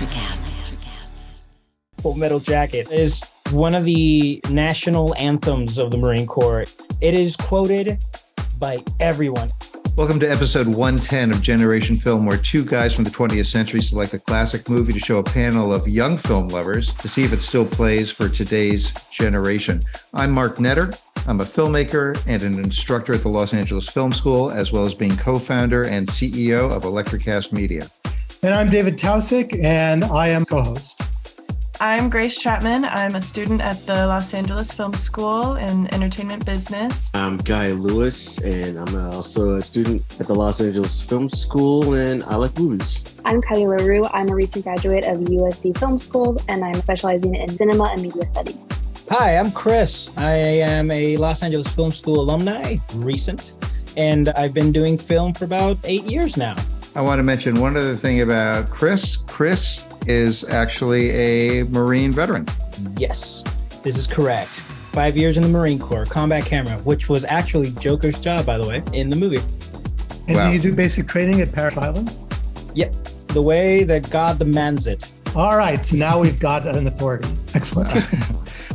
ElectraCast. Full Metal Jacket is one of the national anthems of the Marine Corps. It is quoted by everyone. Welcome to episode 110 of Generation Film, where two guys from the 20th century select a classic movie to show a panel of young film lovers to see if it still plays for today's generation. I'm Mark Netter. I'm a filmmaker and an instructor at the Los Angeles Film School, as well as being co founder and CEO of ElectraCast Media. And I'm David Tausik, and I am co host. I'm Grace Chapman. I'm a student at the Los Angeles Film School in entertainment business. I'm Guy Lewis, and I'm also a student at the Los Angeles Film School, and I like movies. I'm Kylee LaRue. I'm a recent graduate of USC Film School, and I'm specializing in cinema and media studies. Hi, I'm Chris. I am a Los Angeles Film School alumni, recent, and I've been doing film for about eight years now. I want to mention one other thing about Chris. Chris is actually a Marine veteran. Yes, this is correct. Five years in the Marine Corps, combat camera, which was actually Joker's job, by the way, in the movie. And Wow. do you do basic training at Parris Island? Yep, the way that God demands it. All right, now we've got an authority. Excellent.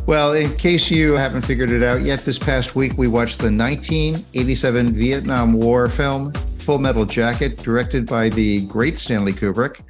Well, in case you haven't figured it out yet, this past week we watched the 1987 Vietnam War film Full Metal Jacket, directed by the great Stanley Kubrick.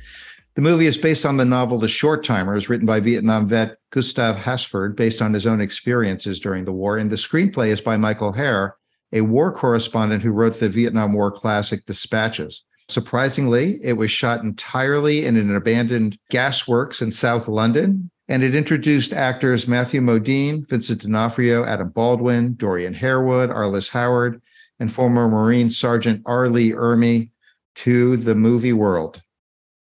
The movie is based on the novel The Short Timers, written by Vietnam vet Gustav Hasford, based on his own experiences during the war. And the screenplay is by Michael Herr, a war correspondent who wrote the Vietnam War classic Dispatches. Surprisingly, it was shot entirely in an abandoned gasworks in South London, and it introduced actors Matthew Modine, Vincent D'Onofrio, Adam Baldwin, Dorian Harewood, Arliss Howard, and former Marine Sergeant R. Lee Ermey to the movie world.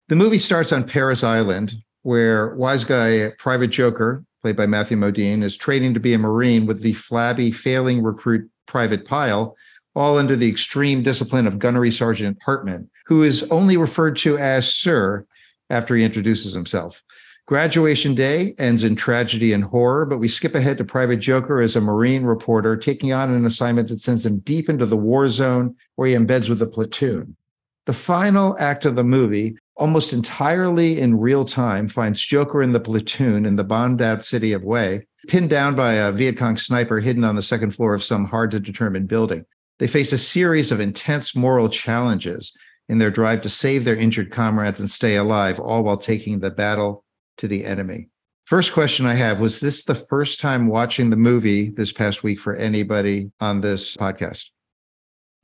The movie starts on Parris Island, where wise guy Private Joker, played by Matthew Modine, is training to be a Marine with the flabby, failing recruit Private Pyle, all under the extreme discipline of Gunnery Sergeant Hartman, who is only referred to as Sir after he introduces himself. Graduation day ends in tragedy and horror, but we skip ahead to Private Joker as a Marine reporter taking on an assignment that sends him deep into the war zone where he embeds with a platoon. The final act of the movie, almost entirely in real time, finds Joker in the platoon in the bombed out city of Hue, pinned down by a Viet Cong sniper hidden on the second floor of some hard to determine building. They face a series of intense moral challenges in their drive to save their injured comrades and stay alive, all while taking the battle to the enemy. First question I have was this the first time watching the movie this past week for anybody on this podcast?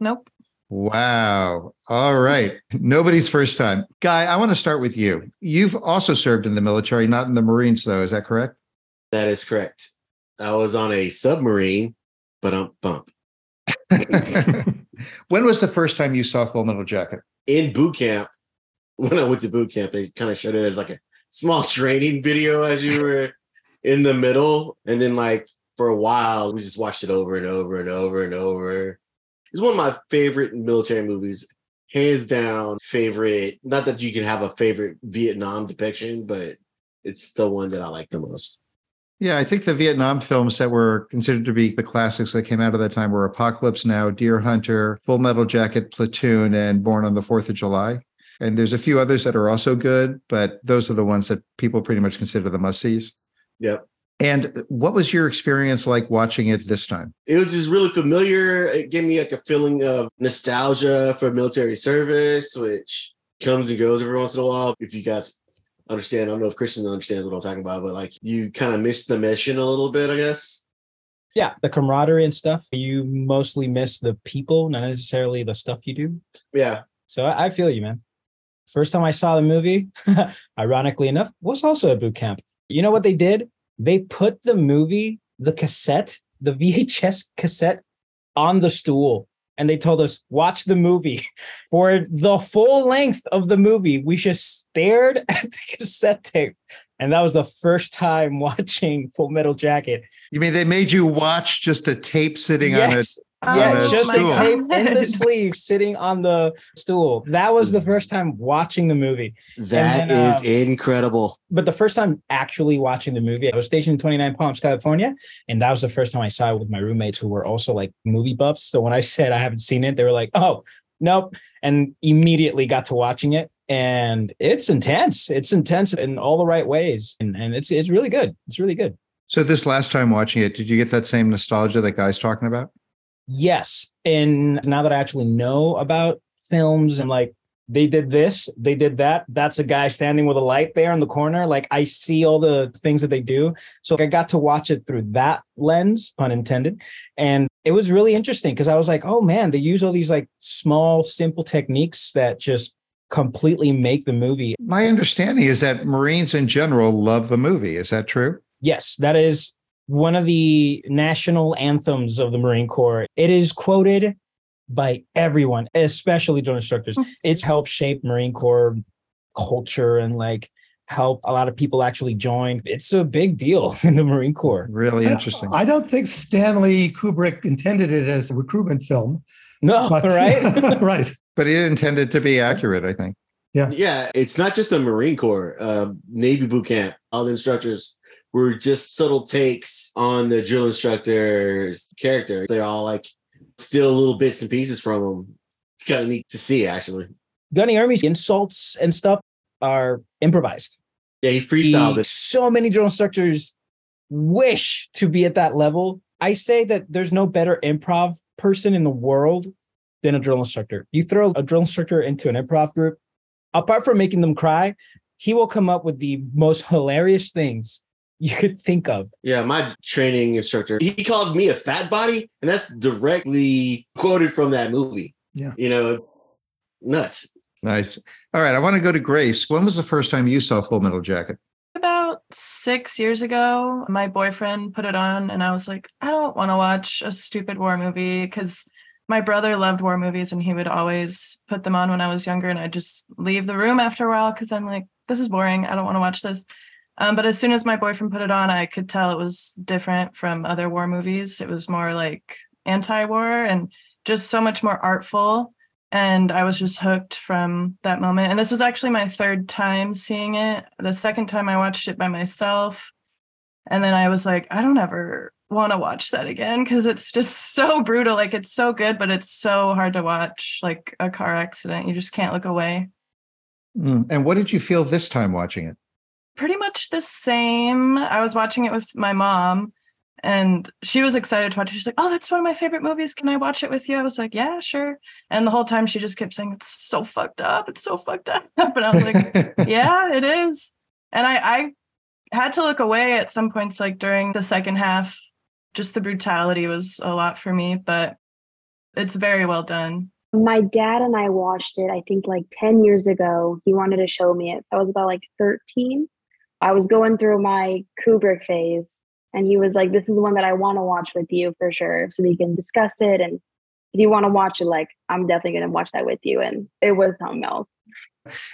Nope. Wow. All right. Nobody's first time. Guy, I want to start with you. You've also served in the military, not in the Marines, though. Is that correct? That is correct. I was on a submarine, but I'm bump. when was the first time you saw Full Metal Jacket? In boot camp, when I went to boot camp, they kind of showed it as like a small training video as you were in the middle. And then, like, for a while, we just watched it over and over and over and over. It's one of my favorite military movies, hands down favorite. Not that you can have a favorite Vietnam depiction, but it's the one that I like the most. Yeah, I think the Vietnam films that were considered to be the classics that came out of that time were Apocalypse Now, Deer Hunter, Full Metal Jacket, Platoon, and Born on the Fourth of July. And there's a few others that are also good, but those are the ones that people pretty much consider the must sees. Yep. And what was your experience like watching it this time? It was just really familiar. It gave me like a feeling of nostalgia for military service, which comes and goes every once in a while. If you guys understand, I don't know if Christian understands what I'm talking about, but like you kind of miss the mission a little bit, I guess. Yeah, the camaraderie and stuff. You mostly miss the people, not necessarily the stuff you do. Yeah. So I, I feel you, man. First time I saw the movie, ironically enough, was also at boot camp. You know what they did? They put the movie, the cassette, the VHS cassette on the stool. And they told us, watch the movie. For the full length of the movie, we just stared at the cassette tape. And that was the first time watching Full Metal Jacket. You mean they made you watch just a tape sitting on it? Yes. Yeah, a just stool. tape in the sleeve sitting on the stool. That was the first time watching the movie. That is then, um, incredible. But the first time actually watching the movie, I was stationed in 29 Palms, California. And that was the first time I saw it with my roommates who were also like movie buffs. So when I said I haven't seen it, they were like, oh, nope. And immediately got to watching it. And it's intense. It's intense in all the right ways. And, and it's it's really good. It's really good. So this last time watching it, did you get that same nostalgia that guy's talking about? Yes. And now that I actually know about films and like they did this, they did that. That's a guy standing with a light there in the corner. Like I see all the things that they do. So I got to watch it through that lens, pun intended. And it was really interesting because I was like, oh man, they use all these like small, simple techniques that just completely make the movie. My understanding is that Marines in general love the movie. Is that true? Yes, that is one of the national anthems of the Marine Corps. It is quoted by everyone, especially drill instructors. It's helped shape Marine Corps culture and like help a lot of people actually join. It's a big deal in the Marine Corps. Really interesting. I don't think Stanley Kubrick intended it as a recruitment film. No, But, right? right. but it intended to be accurate, I think. Yeah. Yeah, it's not just the Marine Corps, uh, Navy boot camp. All the instructors were just subtle takes on the drill instructor's character. They're all like steal little bits and pieces from him. It's kind of neat to see, actually. Gunny Ermey's insults and stuff are improvised. Yeah, he freestyled He- it. So many drill instructors wish to be at that level. I say that there's no better improv person in the world than a drill instructor. You throw a drill instructor into an improv group, apart from making them cry, he will come up with the most hilarious things you could think of. Yeah, my training instructor, he called me a fat body, and that's directly quoted from that movie. Yeah. You know, it's nuts. Nice. All right. I want to go to Grace. When was the first time you saw Full Metal Jacket? About six years ago, my boyfriend put it on, and I was like, I don't want to watch a stupid war movie because my brother loved war movies and he would always put them on when I was younger. And I'd just leave the room after a while because I'm like, this is boring. I don't want to watch this. Um, but as soon as my boyfriend put it on, I could tell it was different from other war movies. It was more like anti war and just so much more artful. And I was just hooked from that moment. And this was actually my third time seeing it. The second time I watched it by myself. And then I was like, I don't ever want to watch that again because it's just so brutal. Like it's so good, but it's so hard to watch, like a car accident. You just can't look away. Mm. And what did you feel this time watching it? Pretty much the same. I was watching it with my mom and she was excited to watch it. She's like, Oh, that's one of my favorite movies. Can I watch it with you? I was like, Yeah, sure. And the whole time she just kept saying, It's so fucked up. It's so fucked up. And I was like, yeah, it is. And I, I had to look away at some points, like during the second half. Just the brutality was a lot for me, but it's very well done. My dad and I watched it, I think like 10 years ago. He wanted to show me it. So I was about like 13. I was going through my Kubrick phase, and he was like, This is one that I want to watch with you for sure. So we can discuss it. And if you want to watch it, like, I'm definitely going to watch that with you. And it was something else.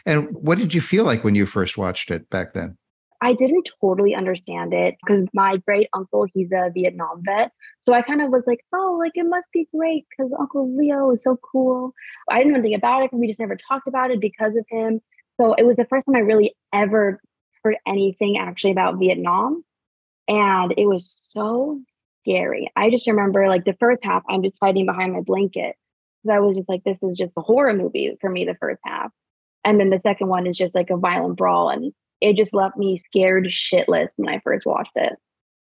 and what did you feel like when you first watched it back then? I didn't totally understand it because my great uncle, he's a Vietnam vet. So I kind of was like, oh, like it must be great because Uncle Leo is so cool. I didn't know anything about it because we just never talked about it because of him. So it was the first time I really ever heard anything actually about Vietnam. And it was so scary. I just remember like the first half, I'm just hiding behind my blanket. Because I was just like, this is just a horror movie for me, the first half. And then the second one is just like a violent brawl. And it just left me scared shitless when I first watched it.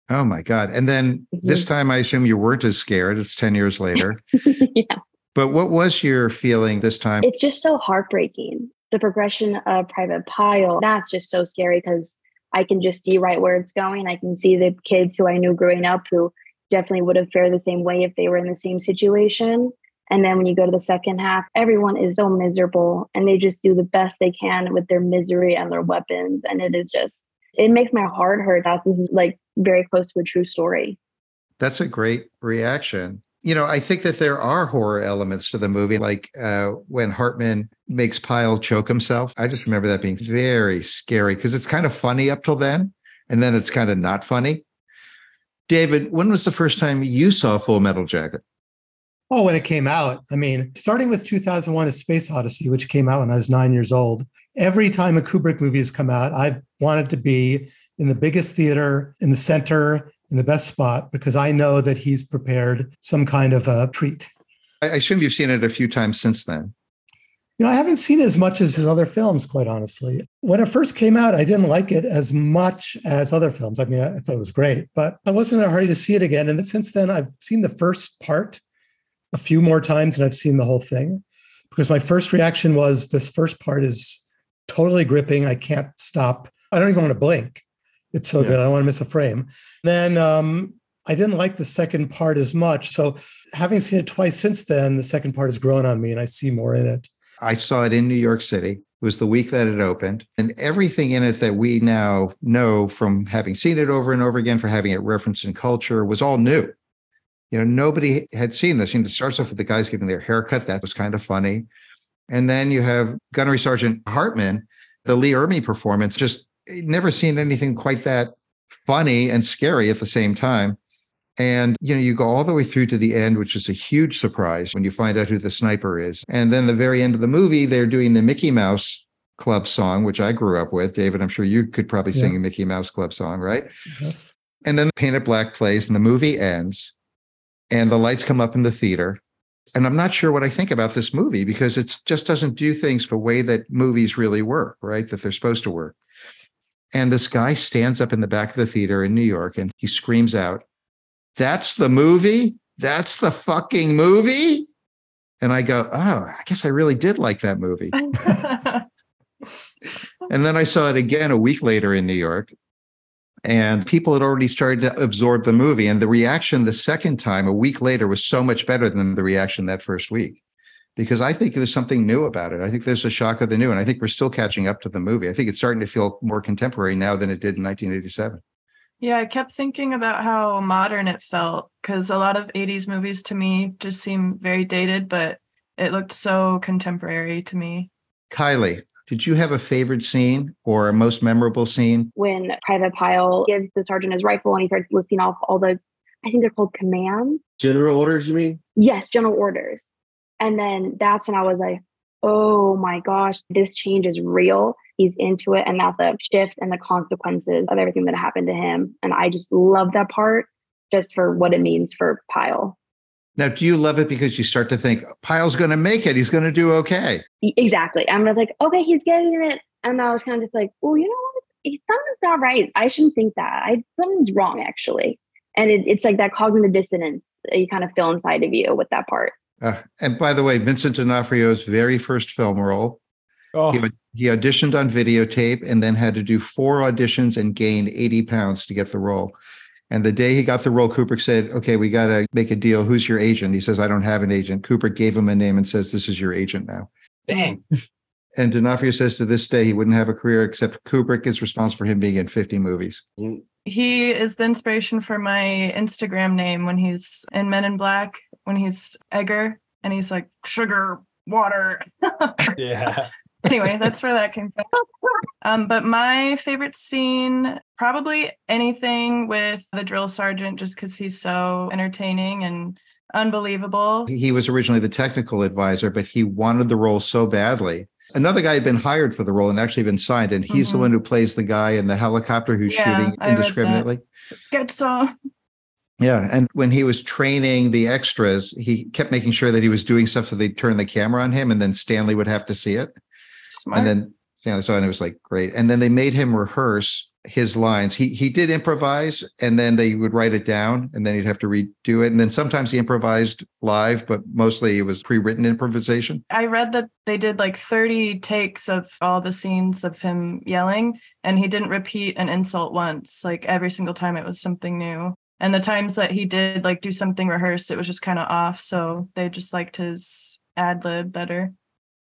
Oh my God. And then this Mhm. time I assume you weren't as scared. It's 10 years later. yeah. But what was your feeling this time? It's just so heartbreaking. The progression of Private Pyle, that's just so scary because I can just see right where it's going. I can see the kids who I knew growing up who definitely would have fared the same way if they were in the same situation. And then when you go to the second half, everyone is so miserable and they just do the best they can with their misery and their weapons. And it is just, it makes my heart hurt. That this is like very close to a true story. That's a great reaction. You know, I think that there are horror elements to the movie, like uh, when Hartman makes Pyle choke himself. I just remember that being very scary because it's kind of funny up till then, and then it's kind of not funny. David, when was the first time you saw Full Metal Jacket? Oh, when it came out. I mean, starting with 2001 A Space Odyssey, which came out when I was nine years old. Every time a Kubrick movie has come out, I've wanted to be in the biggest theater, in the center, in the best spot, because I know that he's prepared some kind of a treat. I assume you've seen it a few times since then. You know, I haven't seen it as much as his other films, quite honestly. When it first came out, I didn't like it as much as other films. I mean, I thought it was great, but I wasn't in a hurry to see it again. And since then, I've seen the first part a few more times and I've seen the whole thing because my first reaction was this first part is totally gripping. I can't stop. I don't even want to blink. It's so yeah. good. I don't want to miss a frame. Then um, I didn't like the second part as much. So having seen it twice since then, the second part has grown on me and I see more in it. I saw it in New York City. It was the week that it opened. And everything in it that we now know from having seen it over and over again, for having it referenced in culture, was all new. You know, nobody had seen this. You know, it starts off with the guys getting their haircut. That was kind of funny. And then you have Gunnery Sergeant Hartman, the Lee Ermey performance, just never seen anything quite that funny and scary at the same time. And you know, you go all the way through to the end, which is a huge surprise when you find out who the sniper is. And then the very end of the movie, they're doing the Mickey Mouse Club song, which I grew up with. David, I'm sure you could probably yeah. sing a Mickey Mouse Club song, right? Yes. And then Paint It Black plays and the movie ends and the lights come up in the theater. And I'm not sure what I think about this movie because it just doesn't do things the way that movies really work, right? That they're supposed to work. And this guy stands up in the back of the theater in New York and he screams out, That's the movie? That's the fucking movie? And I go, Oh, I guess I really did like that movie. and then I saw it again a week later in New York and people had already started to absorb the movie and the reaction the second time a week later was so much better than the reaction that first week because i think there's something new about it i think there's a shock of the new and i think we're still catching up to the movie i think it's starting to feel more contemporary now than it did in 1987 yeah i kept thinking about how modern it felt because a lot of 80s movies to me just seem very dated but it looked so contemporary to me kylee did you have a favorite scene or a most memorable scene? When Private Pyle gives the sergeant his rifle and he starts listing off all the, I think they're called commands. General orders, you mean? Yes, general orders. And then that's when I was like, oh my gosh, this change is real. He's into it. And that's a shift and the consequences of everything that happened to him. And I just love that part just for what it means for Pyle. Now, do you love it because you start to think Pyle's going to make it? He's going to do okay. Exactly. I'm like, okay, he's getting it. And I was kind of just like, oh, you know what? Something's not right. I shouldn't think that. I something's wrong actually. And it, it's like that cognitive dissonance that you kind of feel inside of you with that part. Uh, and by the way, Vincent D'Onofrio's very first film role, oh. he, he auditioned on videotape and then had to do four auditions and gained 80 pounds to get the role. And the day he got the role, Kubrick said, Okay, we got to make a deal. Who's your agent? He says, I don't have an agent. Kubrick gave him a name and says, This is your agent now. Dang. And D'Onofrio says to this day, he wouldn't have a career except Kubrick is responsible for him being in 50 movies. He is the inspiration for my Instagram name when he's in Men in Black, when he's Edgar and he's like, sugar, water. yeah anyway, that's where that came from. Um, but my favorite scene, probably anything with the drill sergeant, just because he's so entertaining and unbelievable. He was originally the technical advisor, but he wanted the role so badly. Another guy had been hired for the role and actually been signed, and he's mm-hmm. the one who plays the guy in the helicopter who's yeah, shooting indiscriminately. Get some. Yeah. And when he was training the extras, he kept making sure that he was doing stuff so they'd turn the camera on him and then Stanley would have to see it. Smart. And then Stanley saw, it and it was like great. And then they made him rehearse his lines. He he did improvise, and then they would write it down, and then he'd have to redo it. And then sometimes he improvised live, but mostly it was pre-written improvisation. I read that they did like 30 takes of all the scenes of him yelling, and he didn't repeat an insult once. Like every single time, it was something new. And the times that he did like do something rehearsed, it was just kind of off. So they just liked his ad lib better.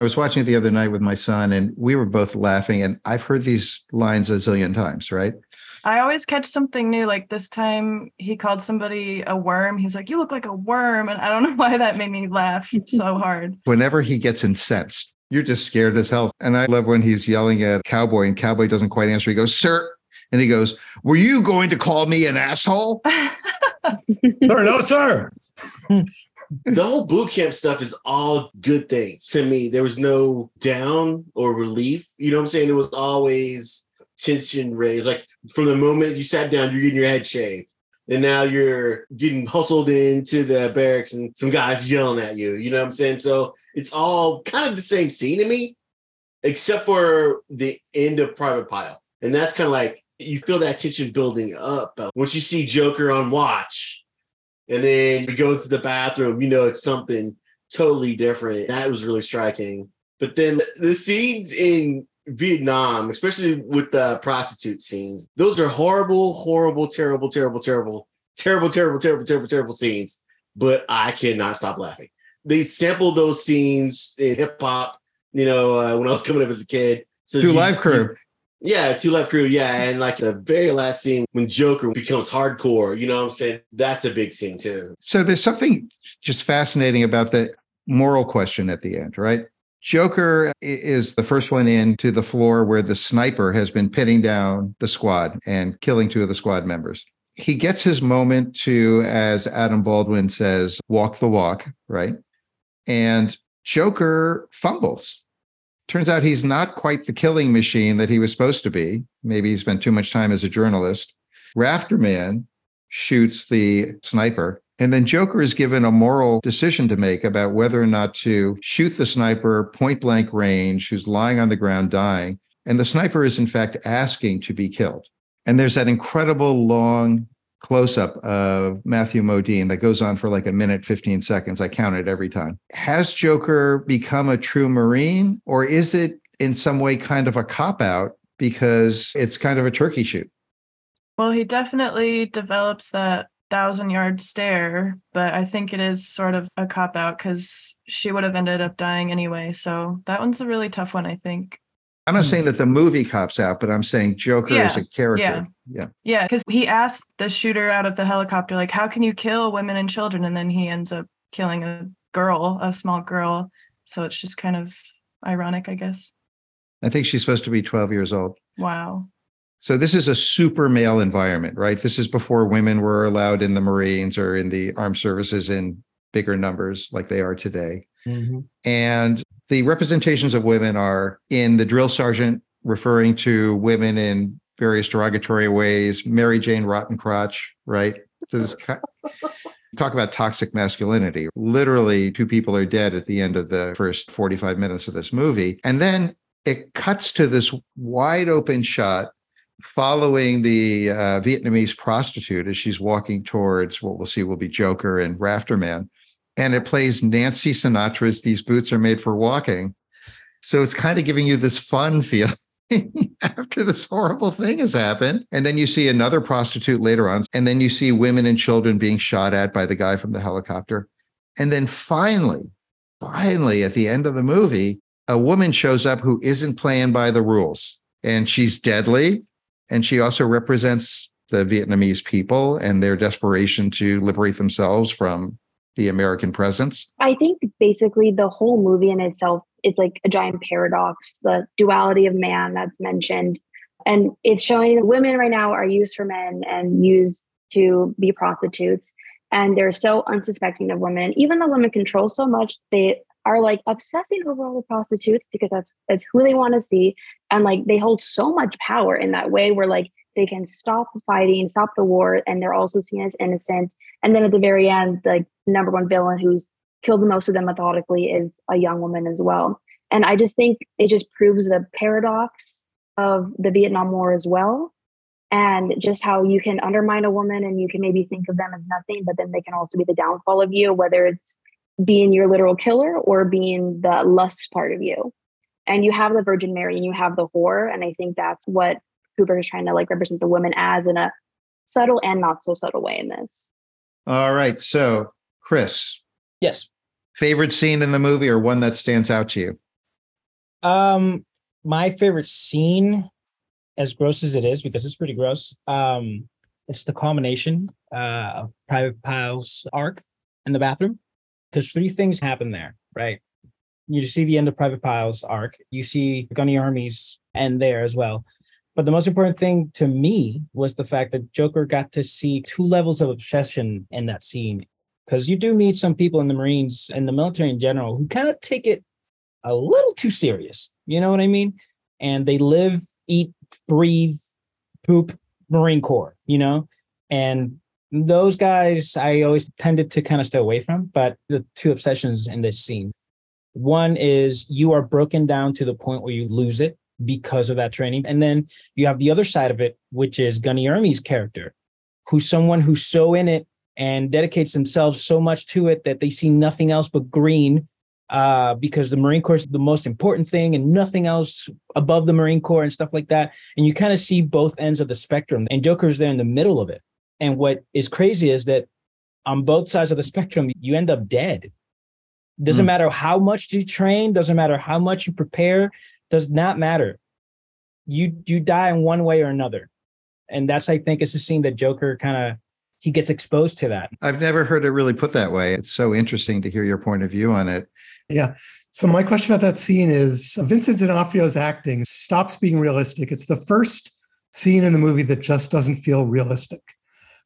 I was watching it the other night with my son, and we were both laughing. And I've heard these lines a zillion times, right? I always catch something new. Like this time, he called somebody a worm. He's like, "You look like a worm," and I don't know why that made me laugh so hard. Whenever he gets incensed, you're just scared as hell. And I love when he's yelling at Cowboy, and Cowboy doesn't quite answer. He goes, "Sir," and he goes, "Were you going to call me an asshole?" sir, no, sir. The whole boot camp stuff is all good things to me. There was no down or relief. You know what I'm saying? It was always tension raised. Like from the moment you sat down, you're getting your head shaved. And now you're getting hustled into the barracks and some guys yelling at you. You know what I'm saying? So it's all kind of the same scene to me, except for the end of Private Pyle. And that's kind of like you feel that tension building up. Once you see Joker on watch, and then we go to the bathroom, you know, it's something totally different. That was really striking. But then the scenes in Vietnam, especially with the prostitute scenes, those are horrible, horrible, terrible, terrible, terrible, terrible, terrible, terrible, terrible, terrible scenes. But I cannot stop laughing. They sampled those scenes in hip hop, you know, uh, when I was coming up as a kid. So Live Crew. Yeah, Two Live Crew. Yeah. And like the very last scene when Joker becomes hardcore, you know what I'm saying? That's a big scene too. So there's something just fascinating about the moral question at the end, right? Joker is the first one in to the floor where the sniper has been pitting down the squad and killing two of the squad members. He gets his moment to, as Adam Baldwin says, walk the walk, right? And Joker fumbles Turns out he's not quite the killing machine that he was supposed to be. Maybe he spent too much time as a journalist. Rafterman shoots the sniper. And then Joker is given a moral decision to make about whether or not to shoot the sniper point blank range who's lying on the ground dying. And the sniper is, in fact, asking to be killed. And there's that incredible long close up of Matthew Modine that goes on for like a minute, 15 seconds. I count it every time. Has Joker become a true Marine or is it in some way kind of a cop out because it's kind of a turkey shoot? Well, he definitely develops that thousand yard stare, but I think it is sort of a cop out because she would have ended up dying anyway. So that one's a really tough one, I think. I'm not saying hmm. that the movie cops out, but I'm saying Joker Yeah, is a character. yeah. yeah. Yeah, because he asked the shooter out of the helicopter, like, how can you kill women and children? And then he ends up killing a girl, a small girl. So it's just kind of ironic, I guess. I think she's supposed to be 12 years old. Wow. So this is a super male environment, right? This is before women were allowed in the Marines or in the armed services in bigger numbers like they are today. Mm-hmm. And the representations of women are in the drill sergeant referring to women in various derogatory ways, Mary Jane Rottencrotch, right? So this talk about toxic masculinity. Literally, two people are dead at the end of the first 45 minutes of this movie. And then it cuts to this wide open shot following the uh, Vietnamese prostitute as she's walking towards what we'll see will be Joker and Rafterman. And it plays Nancy Sinatra's These Boots Are Made for Walking. So it's kind of giving you this fun feel after this horrible thing has happened. And then you see another prostitute later on. And then you see women and children being shot at by the guy from the helicopter. And then finally, finally, at the end of the movie, a woman shows up who isn't playing by the rules. And she's deadly. And she also represents the Vietnamese people and their desperation to liberate themselves from the American presence. I think basically the whole movie in itself is like a giant paradox, the duality of man that's mentioned. And it's showing that women right now are used for men and used to be prostitutes. And they're so unsuspecting of women. Even though women control so much, they are like obsessing over all the prostitutes because that's that's who they want to see. And like they hold so much power in that way where like they can stop fighting, stop the war, and they're also seen as innocent. And then at the very end, the number one villain who's killed the most of them methodically is a young woman as well. And I just think it just proves the paradox of the Vietnam War as well. And just how you can undermine a woman and you can maybe think of them as nothing, but then they can also be the downfall of you, whether it's being your literal killer or being the lust part of you. And you have the Virgin Mary and you have the whore. And I think that's what Kubrick is trying to like represent the women as in a subtle and not so subtle way in this. All right. So, Chris, Yes. favorite scene in the movie or one that stands out to you? Um, my favorite scene, as gross as it is, because it's pretty gross. Um, it's the culmination uh, of Private Pyle's arc in the bathroom, because three things happen there, right? You see the end of Private Pyle's arc. You see Gunny Ermey's end there as well. But the most important thing to me was the fact that Joker got to see two levels of obsession in that scene. Because you do meet some people in the Marines and the military in general who kind of take it a little too serious. You know what I mean? And they live, eat, breathe, poop Marine Corps, you know? And those guys I always tended to kind of stay away from. But the two obsessions in this scene one is you are broken down to the point where you lose it because of that training. And then you have the other side of it, which is Gunny Ermey's character, who's someone who's so in it and dedicates themselves so much to it that they see nothing else but green uh, because the Marine Corps is the most important thing and nothing else above the Marine Corps and stuff like that. And you kind of see both ends of the spectrum, and Joker's there in the middle of it. And what is crazy is that on both sides of the spectrum, you end up dead. Doesn't Hmm. matter how much you train, doesn't matter how much you prepare, does not matter. You you die in one way or another. And that's I think is a scene that Joker kind of he gets exposed to that. I've never heard it really put that way. It's so interesting to hear your point of view on it. Yeah. So my question about that scene is Vincent D'Onofrio's acting stops being realistic. It's the first scene in the movie that just doesn't feel realistic.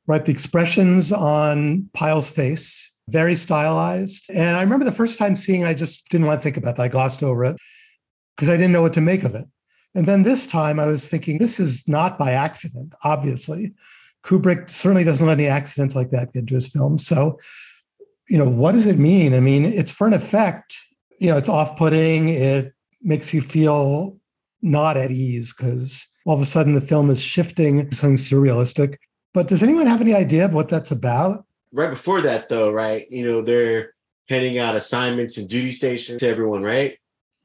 Right? The expressions on Pyle's face, very stylized. And I remember the first time seeing, I just didn't want to think about that. I glossed over it because I didn't know what to make of it. And then this time I was thinking, this is not by accident, obviously. Kubrick certainly doesn't let any accidents like that get into his films. So you know, what does it mean? I mean, it's for an effect. You know, it's off-putting. It makes you feel not at ease because all of a sudden the film is shifting something surrealistic. But does anyone have any idea of what that's about? Right before that, though, right? You know, they're handing out assignments and duty stations to everyone, right?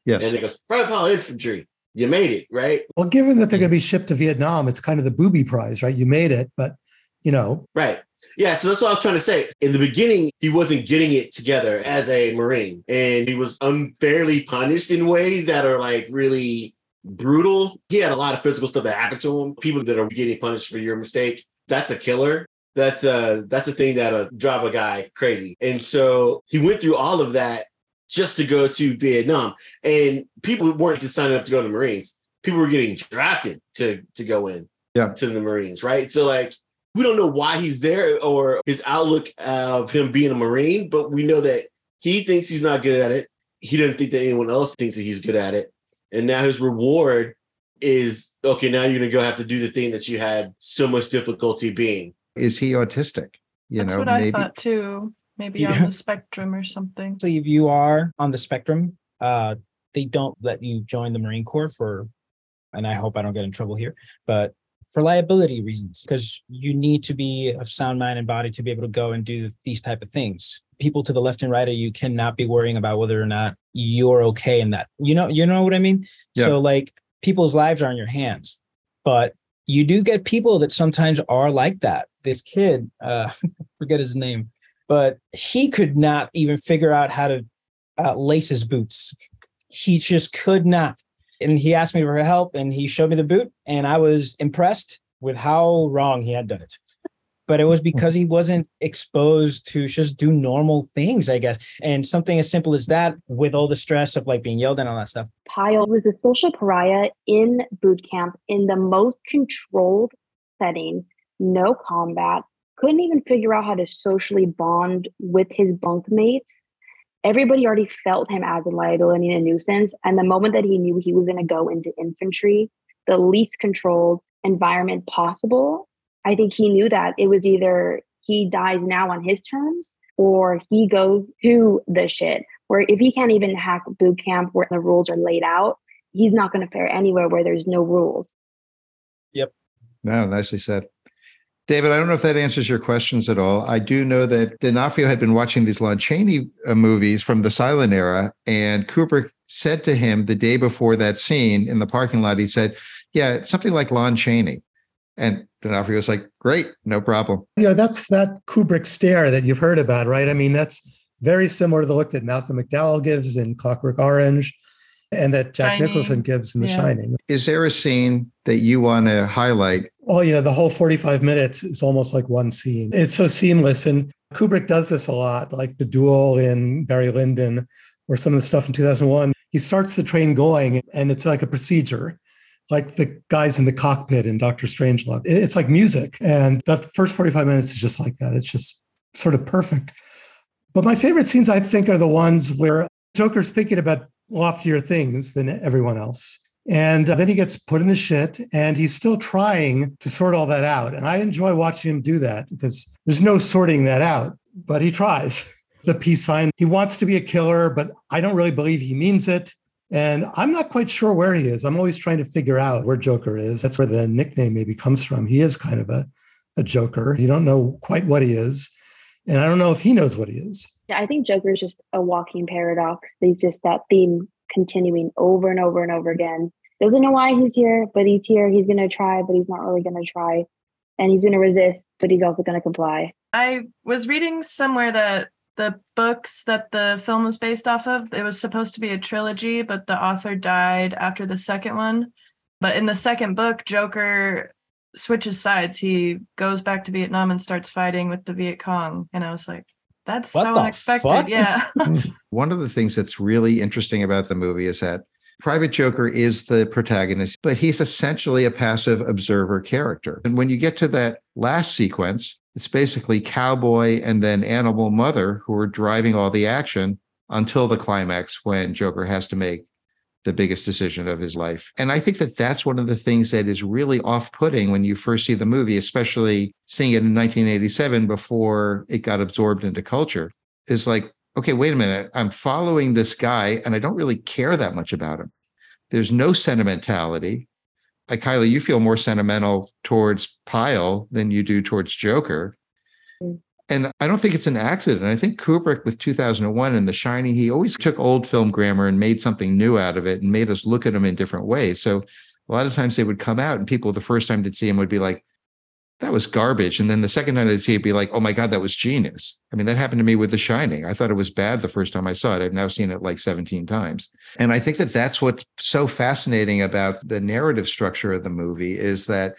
Yes. And it goes, Private Pilot Infantry, you made it, right? Well, given that they're going to be shipped to Vietnam, it's kind of the booby prize, right? You made it, but you know, Right. Yeah, so that's what I was trying to say. In the beginning, he wasn't getting it together as a Marine, and he was unfairly punished in ways that are like really brutal. He had a lot of physical stuff that happened to him. People that are getting punished for your mistake, that's a killer. That's uh that's a thing that'll drive a guy crazy. And so he went through all of that just to go to Vietnam. And people weren't just signing up to go to the Marines. People were getting drafted to to go in Yeah. to the Marines, right? So like we don't know why he's there or his outlook of him being a Marine, but we know that he thinks he's not good at it. He doesn't think that anyone else thinks that he's good at it. And now his reward is okay, now you're gonna go have to do the thing that you had so much difficulty being. Is he autistic? You That's know, what I maybe. thought too. Maybe Yeah. on the spectrum or something. So if you are on the spectrum, uh, they don't let you join the Marine Corps for, and I hope I don't get in trouble here, but for liability reasons, because you need to be of sound mind and body to be able to go and do these type of things. People to the left and right of you cannot be worrying about whether or not you're okay in that. You know, you know what I mean? Yeah. So like people's lives are in your hands, but you do get people that sometimes are like that. This kid, uh, forget his name, but he could not even figure out how to uh, lace his boots. He just could not. And he asked me for help and he showed me the boot, and I was impressed with how wrong he had done it. But it was because he wasn't exposed to just do normal things, I guess. And something as simple as that, with all the stress of like being yelled at and all that stuff. Pyle was a social pariah in boot camp in the most controlled setting, no combat, couldn't even figure out how to socially bond with his bunkmates. Everybody already felt him as a liability and a nuisance. And the moment that he knew he was going to go into infantry, the least controlled environment possible, I think he knew that it was either he dies now on his terms or he goes to the shit. Where if he can't even hack boot camp where the rules are laid out, he's not going to fare anywhere where there's no rules. Yep. No, nicely said. David, I don't know if that answers your questions at all. I do know that D'Onofrio had been watching these Lon Chaney uh, movies from the silent era, and Kubrick said to him the day before that scene in the parking lot, he said, Yeah, it's something like Lon Chaney. And D'Onofrio was like, Great, no problem. Yeah, that's that Kubrick stare that you've heard about, right? I mean, that's very similar to the look that Malcolm McDowell gives in Clockwork Orange and that Jack Shining. Nicholson gives in The Yeah. Shining. Is there a scene that you want to highlight? Well, you know, the whole 45 minutes is almost like one scene. It's so seamless. And Kubrick does this a lot, like the duel in Barry Lyndon or some of the stuff in 2001. He starts the train going and it's like a procedure, like the guys in the cockpit in Doctor Strangelove. It's like music. And that first 45 minutes is just like that. It's just sort of perfect. But my favorite scenes, I think, are the ones where Joker's thinking about loftier things than everyone else. And uh, then he gets put in the shit and he's still trying to sort all that out. And I enjoy watching him do that because there's no sorting that out, but he tries. The peace sign, he wants to be a killer, but I don't really believe he means it. And I'm not quite sure where he is. I'm always trying to figure out where Joker is. That's where the nickname maybe comes from. He is kind of a, a Joker. You don't know quite what he is. And I don't know if he knows what he is. Yeah, I think Joker is just a walking paradox. He's just that theme continuing over and over and over again. Doesn't know why he's here, but he's here. He's going to try, but he's not really going to try. And he's going to resist, but he's also going to comply. I was reading somewhere that the books that the film was based off of, it was supposed to be a trilogy, but the author died after the second one. But in the second book, Joker switches sides. He goes back to Vietnam and starts fighting with the Viet Cong. And I was like, that's What so unexpected. fuck? Yeah. One of the things that's really interesting about the movie is that Private Joker is the protagonist, but he's essentially a passive observer character. And when you get to that last sequence, it's basically Cowboy and then Animal Mother who are driving all the action until the climax when Joker has to make the biggest decision of his life. And I think that that's one of the things that is really off putting when you first see the movie, especially seeing it in 1987 before it got absorbed into culture, is like, okay, wait a minute. I'm following this guy and I don't really care that much about him. There's no sentimentality. Like Kylee, you feel more sentimental towards Pyle than you do towards Joker. Mm. And I don't think it's an accident. I think Kubrick with 2001 and The Shining, he always took old film grammar and made something new out of it and made us look at them in different ways. So a lot of times they would come out and people the first time they'd see him would be like, that was garbage. And then the second time they'd see it, be like, oh my God, that was genius. I mean, that happened to me with The Shining. I thought it was bad the first time I saw it. I've now seen it like 17 times. And I think that that's what's so fascinating about the narrative structure of the movie is that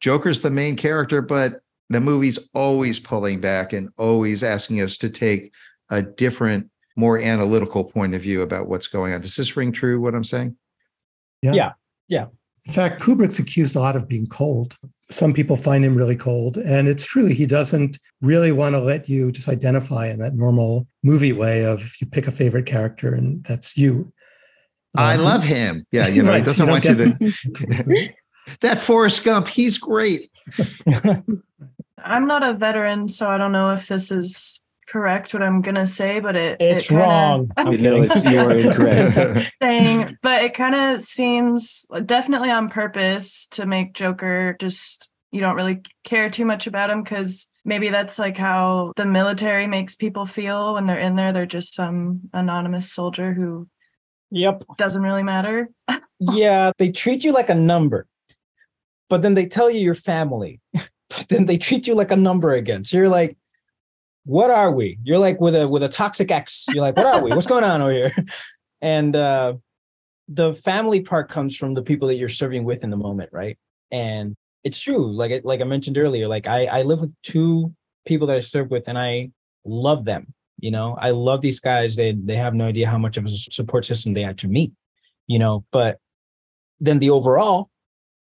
Joker's the main character, but the movie's always pulling back and always asking us to take a different, more analytical point of view about what's going on. Does this ring true, what I'm saying? Yeah. Yeah. yeah. In fact, Kubrick's accused a lot of being cold. Some people find him really cold. And it's true, he doesn't really want to let you just identify in that normal movie way of you pick a favorite character and that's you. I Um, love him. Yeah, you know, he doesn't you want you to. that Forrest Gump, he's great. I'm not a veteran, so I don't know if this is correct what I'm gonna say, but it It's it kinda- wrong. I'm You know, it's you are incorrect. thing, but it kind of seems definitely on purpose to make Joker just you don't really care too much about him because maybe that's like how the military makes people feel when they're in there. They're just some anonymous soldier who Yep. doesn't really matter. Yeah, they treat you like a number, but then they tell you your family, but then they treat you like a number again. So you're like, what are we? You're like with a with a toxic ex. You're like, what are we? What's going on over here? And uh the family part comes from the people that you're serving with in the moment, right? And it's true. Like like I mentioned earlier, like I I live with two people that I serve with, and I love them. You know, I love these guys. They they have no idea how much of a support system they had to me. You know, but then the overall,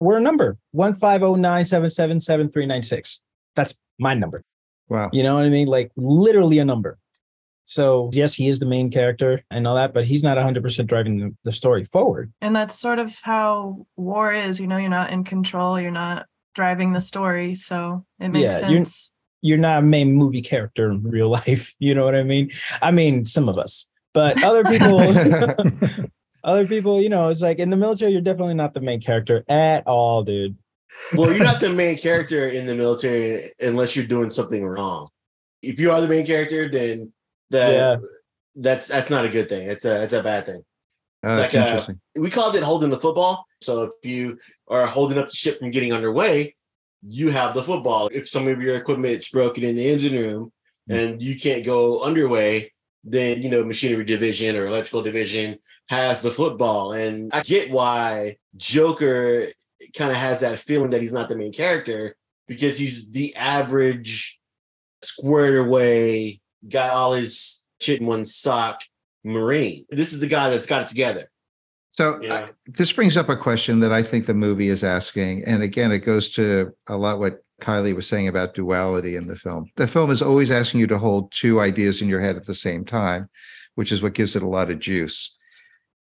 we're a number one five zero nine seven seven seven three nine six. That's my number. wow. You know what I mean? Like literally a number. So yes, he is the main character and all that, but he's not 100% driving the, the story forward. And that's sort of how war is, you know, you're not in control, you're not driving the story. So it makes Yeah, you're- sense. You're not a main movie character in real life. You know what I mean? I mean, some of us, But other people, other people, you know, it's like in the military, you're definitely not the main character at all, dude. Well, you're not the main character in the military unless you're doing something wrong. If you are the main character, then that Yeah. that's that's not a good thing. It's a it's a bad thing. Oh, that's like, uh, interesting. We called it holding the football. So if you are holding up the ship from getting underway, you have the football. If some of your equipment's broken in the engine room and you can't go underway, then you know machinery division or electrical division has the football. And I get why Joker kind of has that feeling that he's not the main character because he's the average squared away, got all his shit in one sock Marine. This is the guy that's got it together. So Yeah. uh, this brings up a question that I think the movie is asking, and again, it goes to a lot what Kylee was saying about duality in the film. The film is always asking you to hold two ideas in your head at the same time, which is what gives it a lot of juice.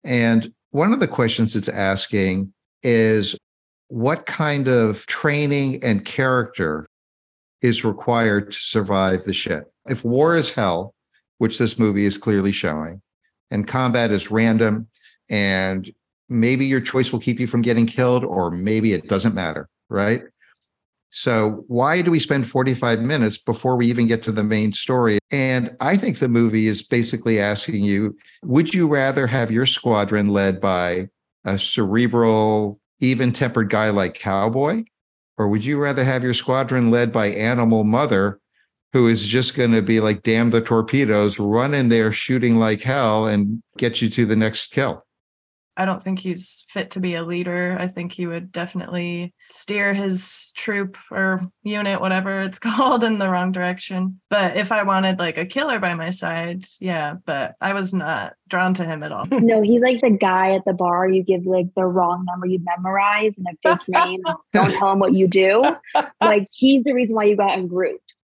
And one of the questions it's asking is what kind of training and character is required to survive the shit? If war is hell, which this movie is clearly showing, and combat is random and maybe your choice will keep you from getting killed or maybe it doesn't matter right so why do we spend 45 minutes before we even get to the main story? And i think the movie is basically asking you would you rather have your squadron led by a cerebral even tempered guy like cowboy? Or would you rather have your squadron led by animal mother who is just going to be like damn the torpedoes run in there shooting like hell and get you to the next kill I don't think he's fit to be a leader. I think he would definitely steer his troop or unit, whatever it's called, in the wrong direction. But if I wanted like a killer by my side, yeah, but I was not drawn to him at all. No, he's like the guy at the bar you give like the wrong number you memorize and a fake name. Don't tell him what you do. Like he's the reason why you got in groups.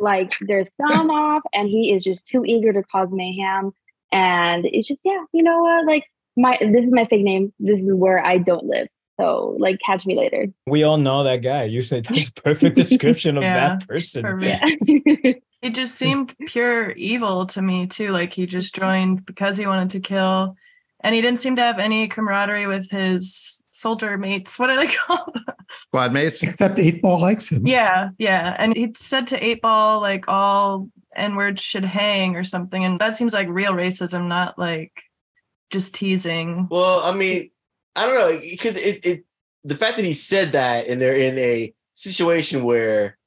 Like there's some off, and he is just too eager to cause mayhem. And it's just yeah, you know what? Like my this is my fake name. This is where I don't live. So like catch me later. We all know that guy. You said that's a perfect description of Yeah, that person. for me. Yeah. It just seemed pure evil to me too. Like he just joined because he wanted to kill, and he didn't seem to have any camaraderie with his soldier mates. What are they called? squad mates Except Eight Ball likes him. yeah, yeah. And he said to Eight Ball like all N words should hang or something, and that seems like real racism, not like just teasing. Well, I mean, I don't know because it, it the fact that he said that and they're in a situation where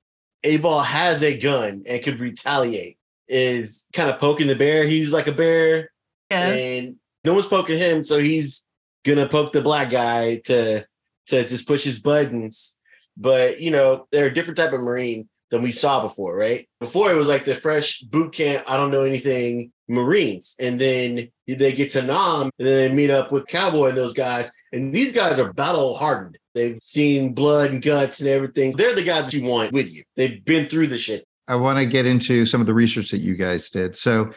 Eight Ball has a gun and could retaliate is kind of poking the bear. He's like a bear, Yes. and no one's poking him, so he's gonna poke the black guy to to just push his buttons. But you know, they're a different type of marine than we saw before, right? Before it was like the fresh boot camp, I don't know anything Marines, and then they get to Nam, and then they meet up with Cowboy and those guys, and these guys are battle hardened. They've seen blood and guts and everything. They're the guys that you want with you. They've been through the shit. i want to get into some of the research that you guys did so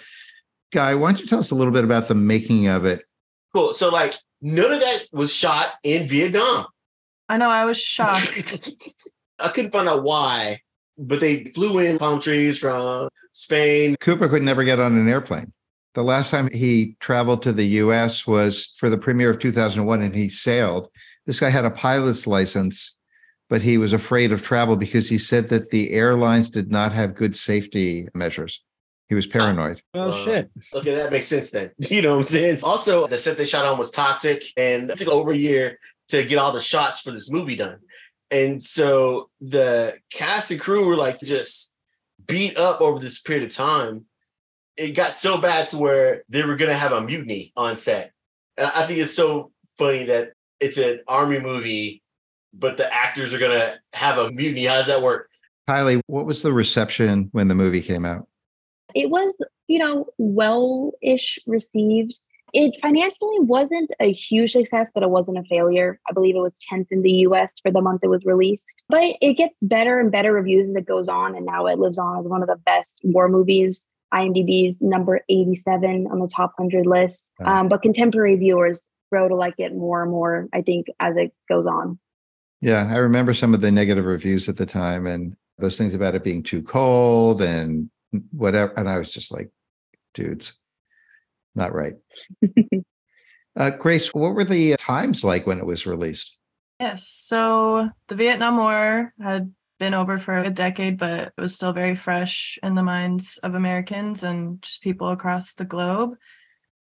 guy why don't you tell us a little bit about the making of it Cool. So like none of that was shot in Vietnam. I know. I was shocked. I couldn't find out why, but they flew in palm trees from Spain. Kubrick could never get on an airplane. The last time he traveled to the US was for the premiere of 2001 and he sailed. This guy had a pilot's license, but he was afraid of travel because he said that the airlines did not have good safety measures. He was paranoid. Well, Uh, shit. Okay, that makes sense then. You know what I'm saying? Also, the set they shot on was toxic and it took over a year to get all the shots for this movie done. And so the cast and crew were like just beat up over this period of time. It got so bad to where they were gonna have a mutiny on set. And I think it's so funny that it's an army movie, but the actors are gonna have a mutiny. How does that work? Kylee, what was the reception when the movie came out? it was, you know, well ish received. It financially wasn't a huge success, but it wasn't a failure. I believe it was 10th in the US for the month it was released. But it gets better and better reviews as it goes on. And now it lives on as one of the best war movies. IMDb's number 87 on the top 100 list. Wow. Um, but contemporary viewers grow to like it more and more, I think, as it goes on. Yeah, I remember some of the negative reviews at the time and those things about it being too cold and whatever. And I was just like, dudes, not right. uh, Grace, what were the times like when it was released? Yes. So the Vietnam War had been over for a decade, but it was still very fresh in the minds of Americans and just people across the globe.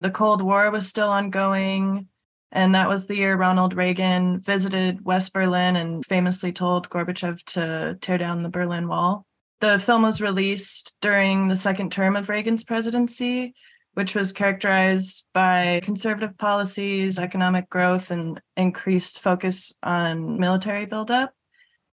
The Cold War was still ongoing. And that was the year Ronald Reagan visited West Berlin and famously told Gorbachev to tear down the Berlin Wall. The film was released during the second term of Reagan's presidency, which was characterized by conservative policies, economic growth, and increased focus on military buildup.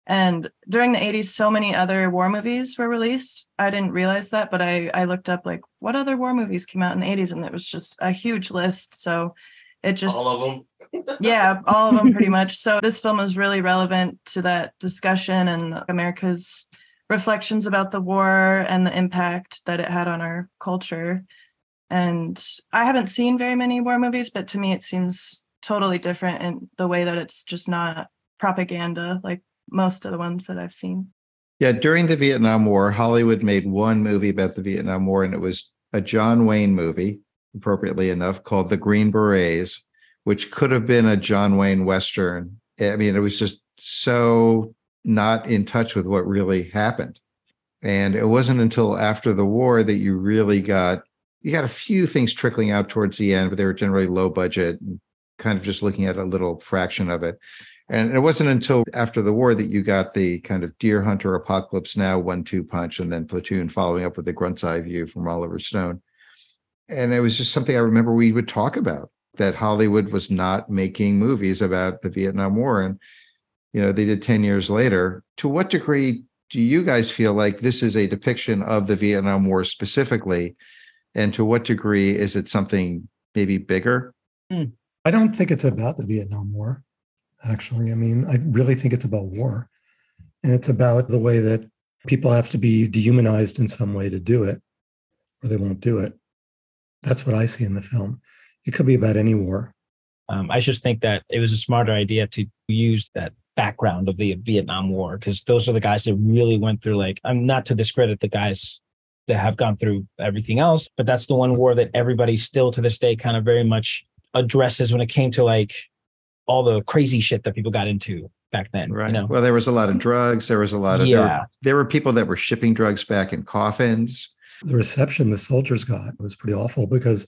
And during the 80s, so many other war movies were released. I didn't realize that, but I, I looked up like what other war movies came out in the 80s, and it was just a huge list. So it just all of them. yeah, all of them pretty much. So this film is really relevant to that discussion and America's reflections about the war and the impact that it had on our culture. And I haven't seen very many war movies, but to me, it seems totally different in the way that it's just not propaganda like most of the ones that I've seen. Yeah, during the Vietnam War, Hollywood made one movie about the Vietnam War, and it was a John Wayne movie, appropriately enough, called The Green Berets, which could have been a John Wayne Western. I mean, it was just so not in touch with what really happened. And it wasn't until after the war that you really got you got a few things trickling out towards the end, but they were generally low budget and kind of just looking at a little fraction of it. And it wasn't until after the war that you got the kind of Deer Hunter Apocalypse Now one two punch and then Platoon following up with the Grunt's Eye View from Oliver Stone. And it was just something I remember we would talk about that Hollywood was not making movies about the Vietnam War. And, you know, they did 10 years later. To what degree do you guys feel like this is a depiction of the Vietnam War specifically? And to what degree is it something maybe bigger? Hmm. I don't think it's about the Vietnam War, actually. I mean, I really think it's about war. And it's about the way that people have to be dehumanized in some way to do it, or they won't do it. That's what I see in the film. It could be about any war. Um, I just think that it was a smarter idea to use that background of the Vietnam War because those are the guys that really went through. Like, I'm not to discredit the guys that have gone through everything else, but that's the one war that everybody still to this day kind of very much addresses when it came to like all the crazy shit that people got into back then. Right. You know? Well, there was a lot of drugs. There was a lot of there, Yeah. were, there were people that were shipping drugs back in coffins. The reception the soldiers got was pretty awful because,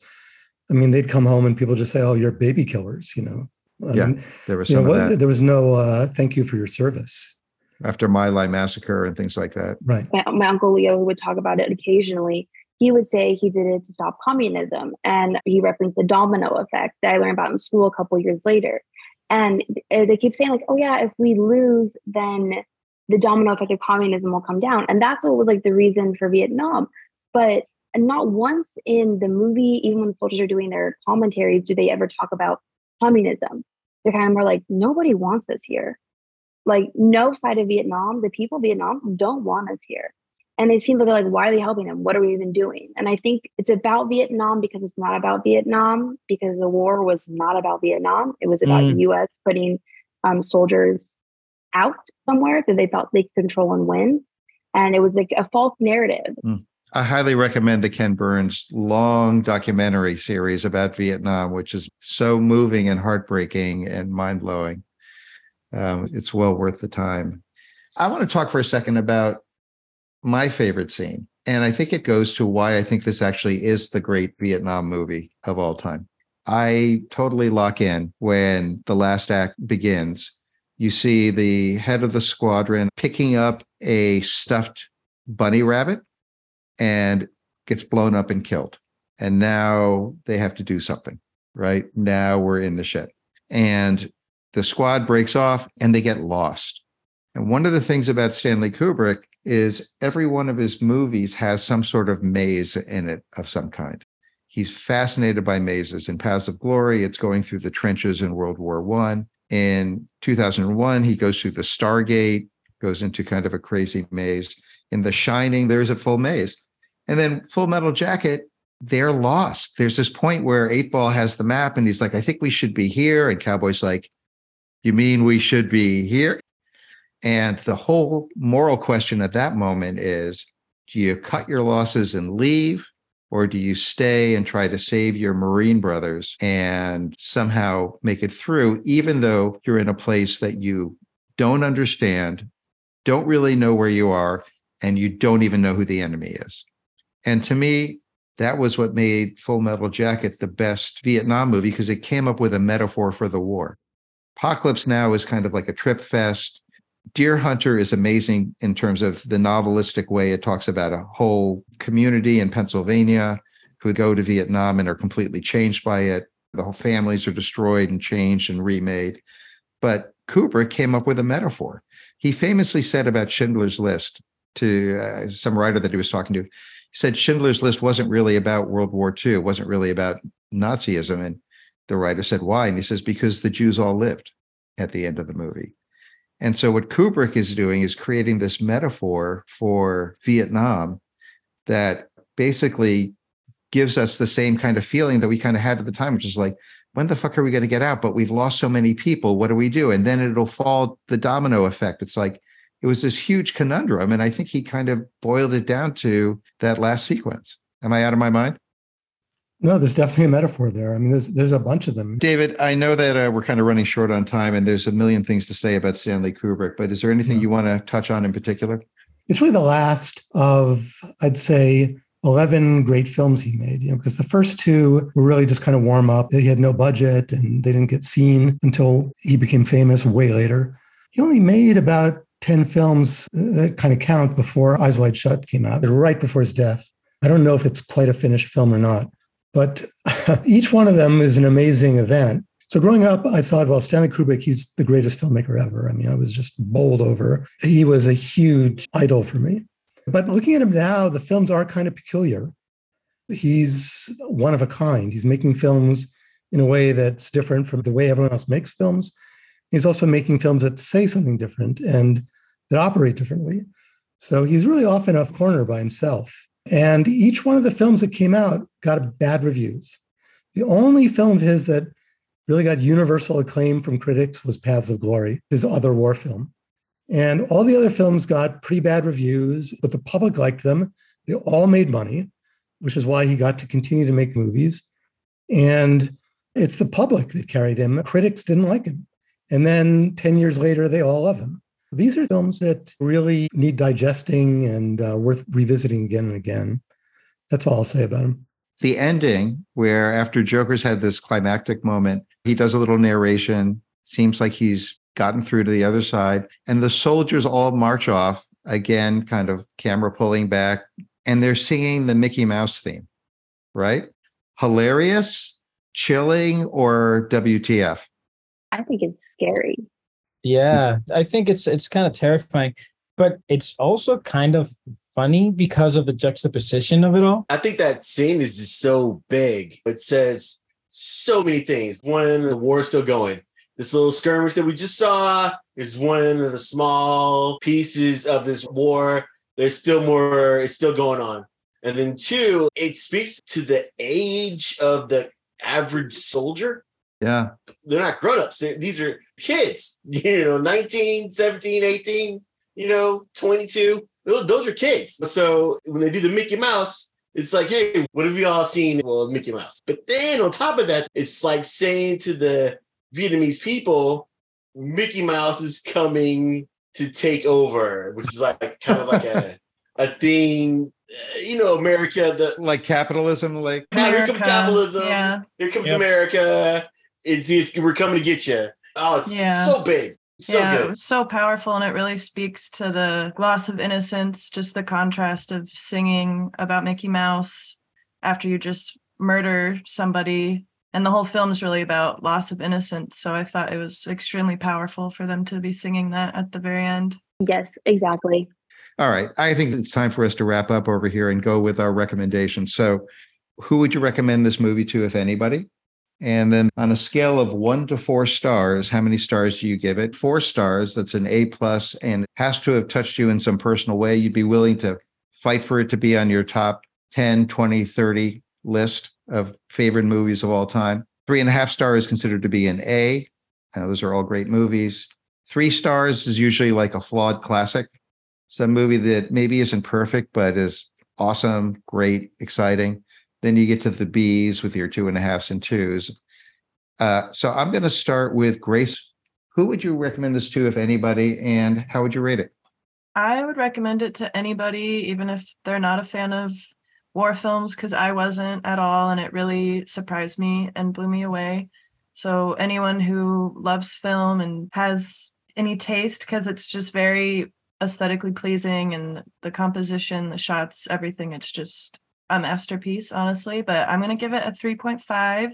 I mean, they'd come home and people just say, "Oh, you're baby killers," you know. I Yeah, mean, There was you know, some of what- that there was no uh, "thank you for your service." after My Lai massacre and things like that. Right. my, my uncle Leo who would talk about it occasionally. He would say he did it to stop communism, and he referenced the domino effect that I learned about in school a couple years later. And uh, they keep saying like, "Oh yeah, if we lose, then the domino effect of communism will come down," and that's what was like the reason for Vietnam. But not once in the movie, even when the soldiers are doing their commentaries, do they ever talk about communism. They're kind of more like, nobody wants us here. Like, no side of Vietnam, the people of Vietnam don't want us here. And they seem to be like, why are they helping them? What are we even doing? And I think it's about Vietnam because it's not about Vietnam, because the war was not about Vietnam. It was about Mm. the US putting um, soldiers out somewhere that they thought they could control and win. And it was like a false narrative. I highly recommend the Ken Burns long documentary series about Vietnam, which is so moving and heartbreaking and mind blowing. Um, it's well worth the time. I want to talk for a second about my favorite scene. And I think it goes to why I think this actually is the great Vietnam movie of all time. I totally lock in when the last act begins. You see the head of the squadron picking up a stuffed bunny rabbit and gets blown up and killed. And now they have to do something, right? Now we're in the shit. And the squad breaks off and they get lost. And one of the things about Stanley Kubrick is every one of his movies has some sort of maze in it of some kind. He's fascinated by mazes. In Paths of Glory, it's going through the trenches in World War One. In 2001, he goes through the Stargate, goes into kind of a crazy maze. In The Shining, there's a full maze. And then Full Metal Jacket, they're lost. There's this point where Eight Ball has the map and he's like, I think we should be here. And Cowboy's like, You mean we should be here? And the whole moral question at that moment is do you cut your losses and leave, Or do you stay and try to save your Marine brothers and somehow make it through, even though you're in a place that you don't understand, don't really know where you are, and you don't even know who the enemy is? And to me, that was what made Full Metal Jacket the best Vietnam movie because it came up with a metaphor for the war. Apocalypse Now is kind of like a trip fest. Deer Hunter is amazing in terms of the novelistic way it talks about a whole community in Pennsylvania who go to Vietnam and are completely changed by it. The whole families are destroyed and changed and remade. But Kubrick came up with a metaphor. He famously said about Schindler's List to uh, some writer that he was talking to, he said Schindler's List wasn't really about World War II. It wasn't really about Nazism. And the writer said, why? And he says, because the Jews all lived at the end of the movie. And so what Kubrick is doing is creating this metaphor for Vietnam that basically gives us the same kind of feeling that we kind of had at the time, which is like, when the fuck are we going to get out? But we've lost so many people. What do we do? And then it'll fall the domino effect. It's like it was this huge conundrum. And I think he kind of boiled it down to that last sequence. Am I out of my mind? No, there's definitely a metaphor there. I mean, there's there's a bunch of them. David, I know that uh, we're kind of running short on time, and there's a million things to say about Stanley Kubrick. But is there anything yeah. you want to touch on in particular? It's really the last of, I'd say, 11 great films he made, you know, because the first two were really just kind of warm up. He had no budget and they didn't get seen until he became famous way later. He only made about 10 films that kind of count before Eyes Wide Shut came out, right before his death. I don't know if it's quite a finished film or not. But each one of them is an amazing event. So growing up, I thought, well, Stanley Kubrick, he's the greatest filmmaker ever. I mean, I was just bowled over. He was a huge idol for me. But looking at him now, the films are kind of peculiar. He's one of a kind. He's making films in a way that's different from the way everyone else makes films. He's also making films that say something different and that operate differently. So he's really off in a corner by himself. And each one of the films that came out got bad reviews. The only film of his that really got universal acclaim from critics was Paths of Glory, his other war film. And all the other films got pretty bad reviews, but the public liked them. They all made money, which is why he got to continue to make movies. And it's the public that carried him. Critics didn't like him. And then 10 years later, they all love him. These are films that really need digesting and uh, worth revisiting again and again. That's all I'll say about them. The ending, where after Joker's had this climactic moment, he does a little narration, seems like he's gotten through to the other side, and the soldiers all march off, again, kind of camera pulling back, and they're singing the Mickey Mouse theme, right? Hilarious, chilling, or WTF? I think it's scary. Yeah, I think it's it's kind of terrifying, but it's also kind of funny because of the juxtaposition of it all. I think that scene is just so big. It says so many things. One, the war is still going. This little skirmish that we just saw is one of the small pieces of this war. There's still more, it's still going on. And then two, it speaks to the age of the average soldier. Yeah. They're not grown-ups. These are kids, you know, 19, 17, 18, you know, 22. Those, those are kids. So when they do the Mickey Mouse, it's like, hey, what have you all seen? Well, Mickey Mouse. But then on top of that, it's like saying to the Vietnamese people, Mickey Mouse is coming to take over, which is like kind of like a a thing. Eh, you know, America, the like capitalism, like America. here comes capitalism. Yeah. Here comes yep. America. It's, it's we're coming to get you. Oh, it's yeah. so big. So yeah, good. so powerful, and it really speaks to the gloss of innocence, just the contrast of singing about Mickey Mouse after you just murder somebody. And the whole film is really about loss of innocence. So I thought it was extremely powerful for them to be singing that at the very end. Yes, exactly. All right. I think it's time for us to wrap up over here and go with our recommendations. So, who would you recommend this movie to, if anybody? And then on a scale of one to four stars, how many stars do you give it? Four stars, that's an A plus and has to have touched you in some personal way. You'd be willing to fight for it to be on your top 10, 20, 30 list of favorite movies of all time. Three and a half stars is considered to be an A. Uh, those are all great movies. Three stars is usually like a flawed classic, some movie that maybe isn't perfect, but is awesome, great, exciting. Then you get to the B's with your two and a halfs and twos. Uh, so I'm going to start with Grace. Who would you recommend this to, if anybody, and how would you rate it? I would recommend it to anybody, even if they're not a fan of war films, because I wasn't at all, and it really surprised me and blew me away. So anyone who loves film and has any taste, because it's just very aesthetically pleasing and the composition, the shots, everything, it's just a masterpiece, honestly. But I'm gonna give it a 3.5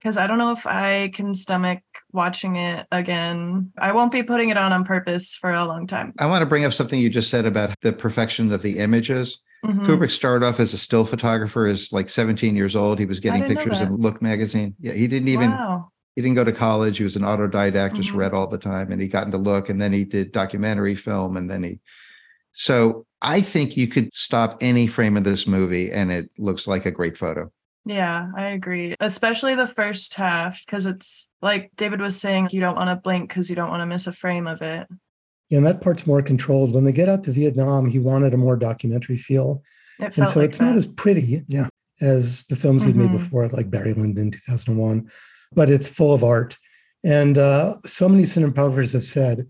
because I don't know if I can stomach watching it again. I won't be putting it on on purpose for a long time. I want to bring up something you just said about the perfection of the images. Mhm. Kubrick started off as a still photographer, is like 17 years old. He was getting pictures in. Look magazine. Yeah, he didn't even Wow. he didn't go to college. He was an autodidact, just Mhm. read all the time, and he got into Look, and then he did documentary film, and then he. So I think you could stop any frame of this movie, and it looks like a great photo. Yeah, I agree. Especially the first half, because it's like David was saying, you don't want to blink because you don't want to miss a frame of it. And that part's more controlled. When they get out to Vietnam, he wanted a more documentary feel. It and felt so like it's not as pretty, yeah, as the films he'd made before, like Barry Lyndon 2001, but it's full of art. And uh, so many cinematographers have said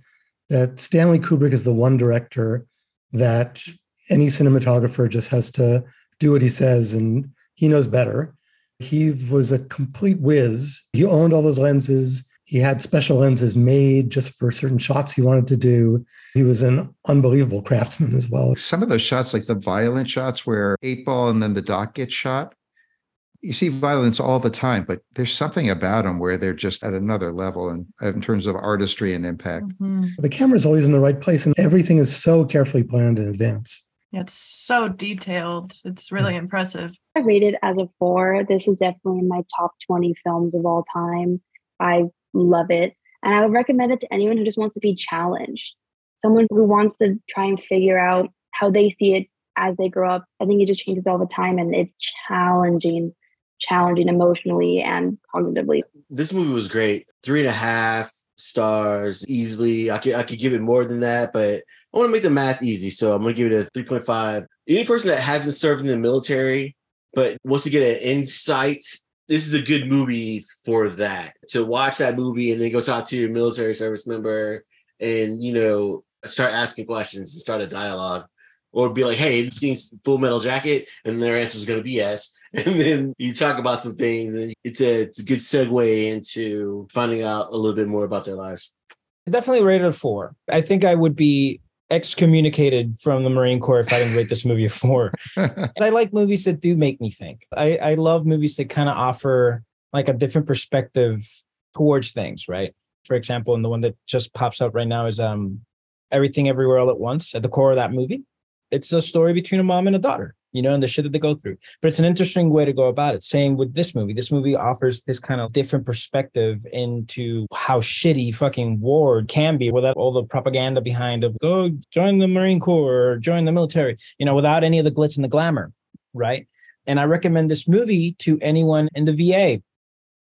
that Stanley Kubrick is the one director that any cinematographer just has to do what he says and he knows better. He was a complete whiz. He owned all those lenses. He had special lenses made just for certain shots he wanted to do. He was an unbelievable craftsman as well. Some of those shots, like the violent shots where eight ball and then the doc gets shot, you see violence all the time, but there's something about them where they're just at another level in, in terms of artistry and impact. Mhm. The camera's always in the right place and everything is so carefully planned in advance. It's so detailed. It's really impressive. I rated it as a four. This is definitely in my top 20 films of all time. I love it. And I would recommend it to anyone who just wants to be challenged. Someone who wants to try and figure out how they see it as they grow up. I think it just changes all the time and it's challenging, challenging emotionally and cognitively. this movie was great. Three and a half stars easily. I could I could give it more than that, but I want to make the math easy. So I'm gonna give it a 3.5. Any person that hasn't served in the military but wants to get an insight, this is a good movie for that. To watch that movie and then go talk to your military service member and you know start asking questions and start a dialogue. Or be like, hey, have you seen Full Metal Jacket? And their answer is going to be yes. And then you talk about some things, and it's a, it's a good segue into finding out a little bit more about their lives. Definitely rated a four. I think I would be excommunicated from the Marine Corps if I didn't rate this movie a four. I like movies that do make me think. I, I love movies that kind of offer like a different perspective towards things, right? For example, and the one that just pops up right now is um Everything Everywhere All at Once. At the core of that movie, it's a story between a mom and a daughter, you know, and the shit that they go through. But it's an interesting way to go about it. Same with this movie. This movie offers this kind of different perspective into how shitty fucking war can be without all the propaganda behind of go join the Marine Corps or join the military, you know, without any of the glitz and the glamour, right? And I recommend this movie to anyone in the VA,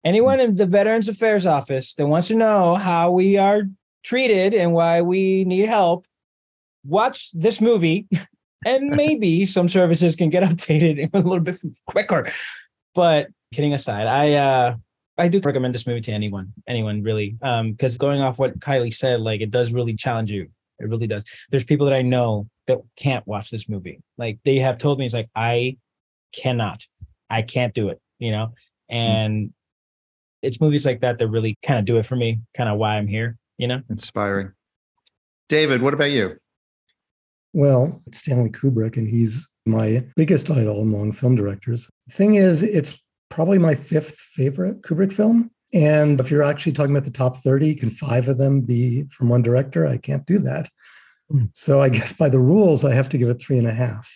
anyone in the Veterans Affairs Office that wants to know how we are treated and why we need help. Watch this movie, and maybe some services can get updated a little bit quicker. But kidding aside, I uh I do recommend this movie to anyone, anyone really, um, because going off what Kylee said, like it does really challenge you. It really does. There's people that I know that can't watch this movie. Like they have told me, it's like I cannot, I can't do it. You know, and it's movies like that that really kind of do it for me. Kind of why I'm here. You know. Inspiring. David, what about you? Well, it's Stanley Kubrick, and he's my biggest idol among film directors. The thing is, it's probably my fifth favorite Kubrick film. And if you're actually talking about the top 30, can five of them be from one director? I can't do that. Hmm. So I guess by the rules, I have to give it three and a half.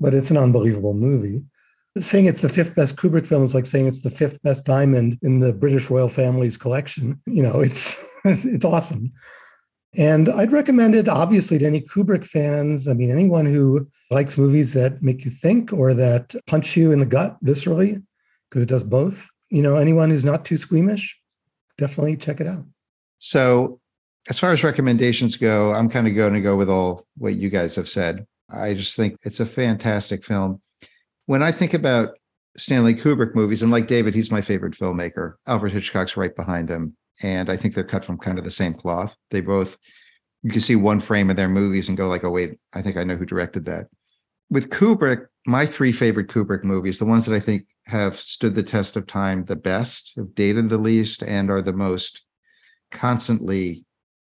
But it's an unbelievable movie. Saying it's the fifth best Kubrick film is like saying it's the fifth best diamond in the British royal family's collection. You know, it's it's awesome. And I'd recommend it obviously to any Kubrick fans. I mean, anyone who likes movies that make you think or that punch you in the gut viscerally, because it does both. You know, anyone who's not too squeamish, definitely check it out. So, as far as recommendations go, I'm kind of going to go with all what you guys have said. I just think it's a fantastic film. When I think about Stanley Kubrick movies, and like David, he's my favorite filmmaker. Alfred Hitchcock's right behind him. And I think they're cut from kind of the same cloth. They both, you can see one frame of their movies and go like, oh, wait, I think I know who directed that. With Kubrick, my three favorite Kubrick movies, the ones that I think have stood the test of time the best, have dated the least, and are the most constantly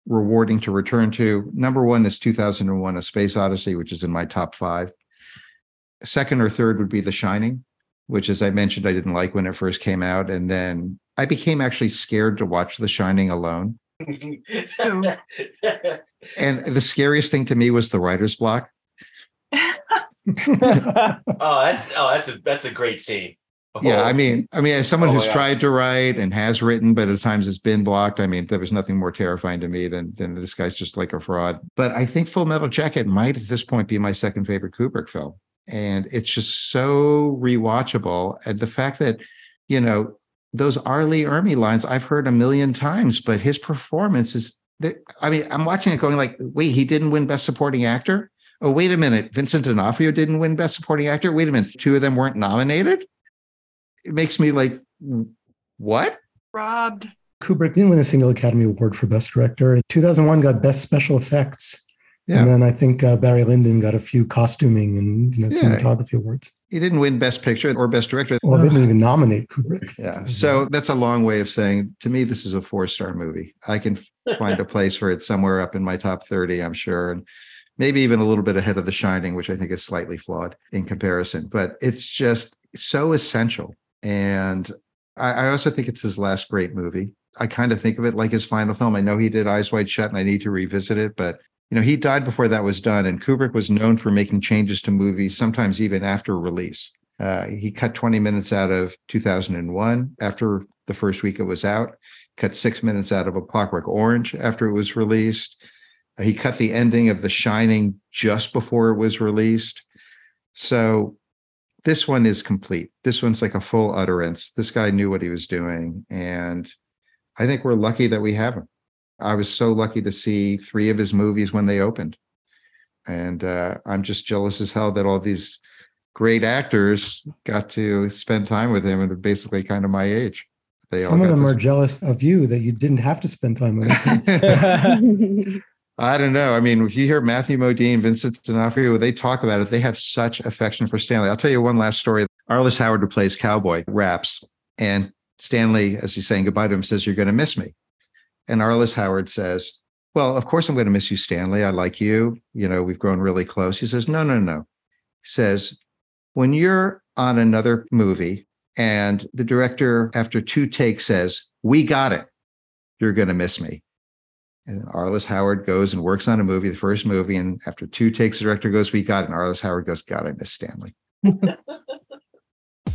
rewarding to return to. Number one is 2001 A Space Odyssey, which is in my top five. Second or third would be The Shining, which, as I mentioned, I didn't like when it first came out. And then I became actually scared to watch The Shining alone. and the scariest thing to me was the writer's block. oh, that's oh, that's a that's a great scene. Oh. Yeah, I oh. mean, I mean, as someone oh who's tried to write and has written, but at times it's been blocked. I mean, there was nothing more terrifying to me than than this guy's just like a fraud. But I think Full Metal Jacket might at this point be my second favorite Kubrick film, and it's just so rewatchable. And the fact that you know those R. Ermey lines I've heard a million times, but his performance is. I mean, I'm watching it going like, wait, he didn't win Best Supporting Actor. Oh, wait a minute, Vincent D'Onofrio didn't win Best Supporting Actor. Wait a minute, two of them weren't nominated it makes me like, what? Robbed. Kubrick didn't win a single Academy Award for Best Director. 2001 got Best Special Effects. Yeah. And then I think uh, Barry Lyndon got a few costuming and you know, yeah. cinematography awards. He didn't win Best Picture or Best Director. Well, they didn't even nominate Kubrick. Yeah. So that's a long way of saying to me, this is a four star movie. I can find a place for it somewhere up in my top 30, I'm sure. And maybe even a little bit ahead of The Shining, which I think is slightly flawed in comparison. But it's just so essential and I, I also think it's his last great movie. I kind of think of it like his final film. I know he did Eyes Wide Shut and I need to revisit it, but you know, he died before that was done. And Kubrick was known for making changes to movies, sometimes even after release. Uh, he cut 20 minutes out of 2001 after the first week it was out, cut six minutes out of A Clockwork Orange after it was released. Uh, he cut the ending of The Shining just before it was released. So this one is complete. This one's like a full utterance. This guy knew what he was doing. And I think we're lucky that we have him. I was so lucky to see three of his movies when they opened. And uh, I'm just jealous as hell that all these great actors got to spend time with him and they're basically kind of my age. They Some of them are jealous of you that you didn't have to spend time with him. I don't know. I mean, if you hear Matthew Modine, Vincent D'Onofrio, they talk about it. They have such affection for Stanley. I'll tell you one last story. Arliss Howard, who plays Cowboy, raps, and Stanley, as he's saying goodbye to him, says, "You're going to miss me." And Arliss Howard says, "Well, of course I'm going to miss you, Stanley. I like you. You know, we've grown really close." He says, "No, no, no." He says, "When you're on another movie and the director, after two takes, says, "We got it," you're going to miss me." And Arliss Howard goes and works on a movie, the first movie, and after two takes, the director goes, "We got it." And Arliss Howard goes, "God, I miss Stanley."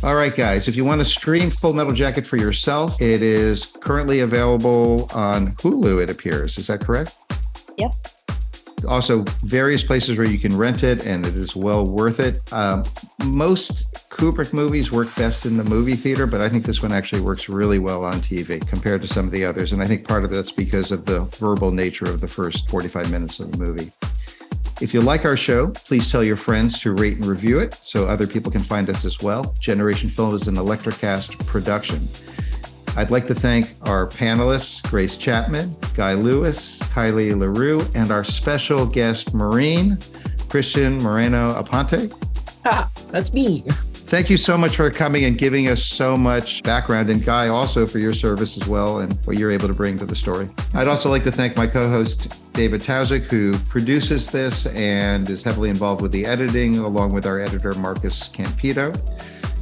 All right, guys, if you want to stream Full Metal Jacket for yourself, it is currently available on Hulu. It appears. Is that correct? Yep also various places where you can rent it, and it is well worth it. Um, most Kubrick movies work best in the movie theater, but I think this one actually works really well on TV compared to some of the others. And I think part of that's because of the verbal nature of the first 45 minutes of the movie. If you like our show, please tell your friends to rate and review it so other people can find us as well. Generation Film is an ElectraCast production. I'd like to thank our panelists, Grace Chapman, Guy Lewis, Kylee LaRue, and our special guest, Marine, Christian Moreno Aponte. Ha, that's me. Thank you so much for coming and giving us so much background, and Guy, also for your service as well and what you're able to bring to the story. I'd also like to thank my co host, David Tausik, who produces this and is heavily involved with the editing, along with our editor, Marcus Campito.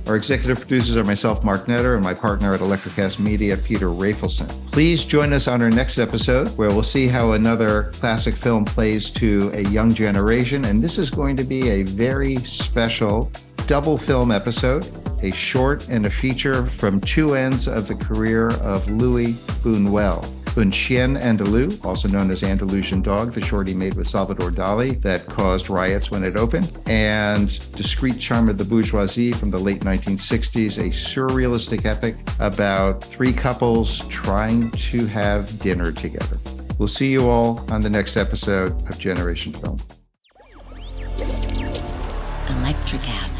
Our executive producers are myself, Mark Netter, and my partner at ElectraCast Media, Peter Rafelson. Please join us on our next episode where we'll see how another classic film plays to a young generation. And this is going to be a very special double film episode, a short and a feature from two ends of the career of Louis Buñuel. Un Chien Andalou, also known as Andalusian Dog, the short he made with Salvador Dali that caused riots when it opened, and Discreet Charm of the Bourgeoisie from the late 1960s, a surrealistic epic about three couples trying to have dinner together. We'll see you all on the next episode of Generation Film. ElectraCast.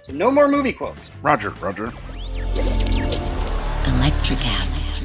so no more movie quotes. Roger, Roger. ElectraCast.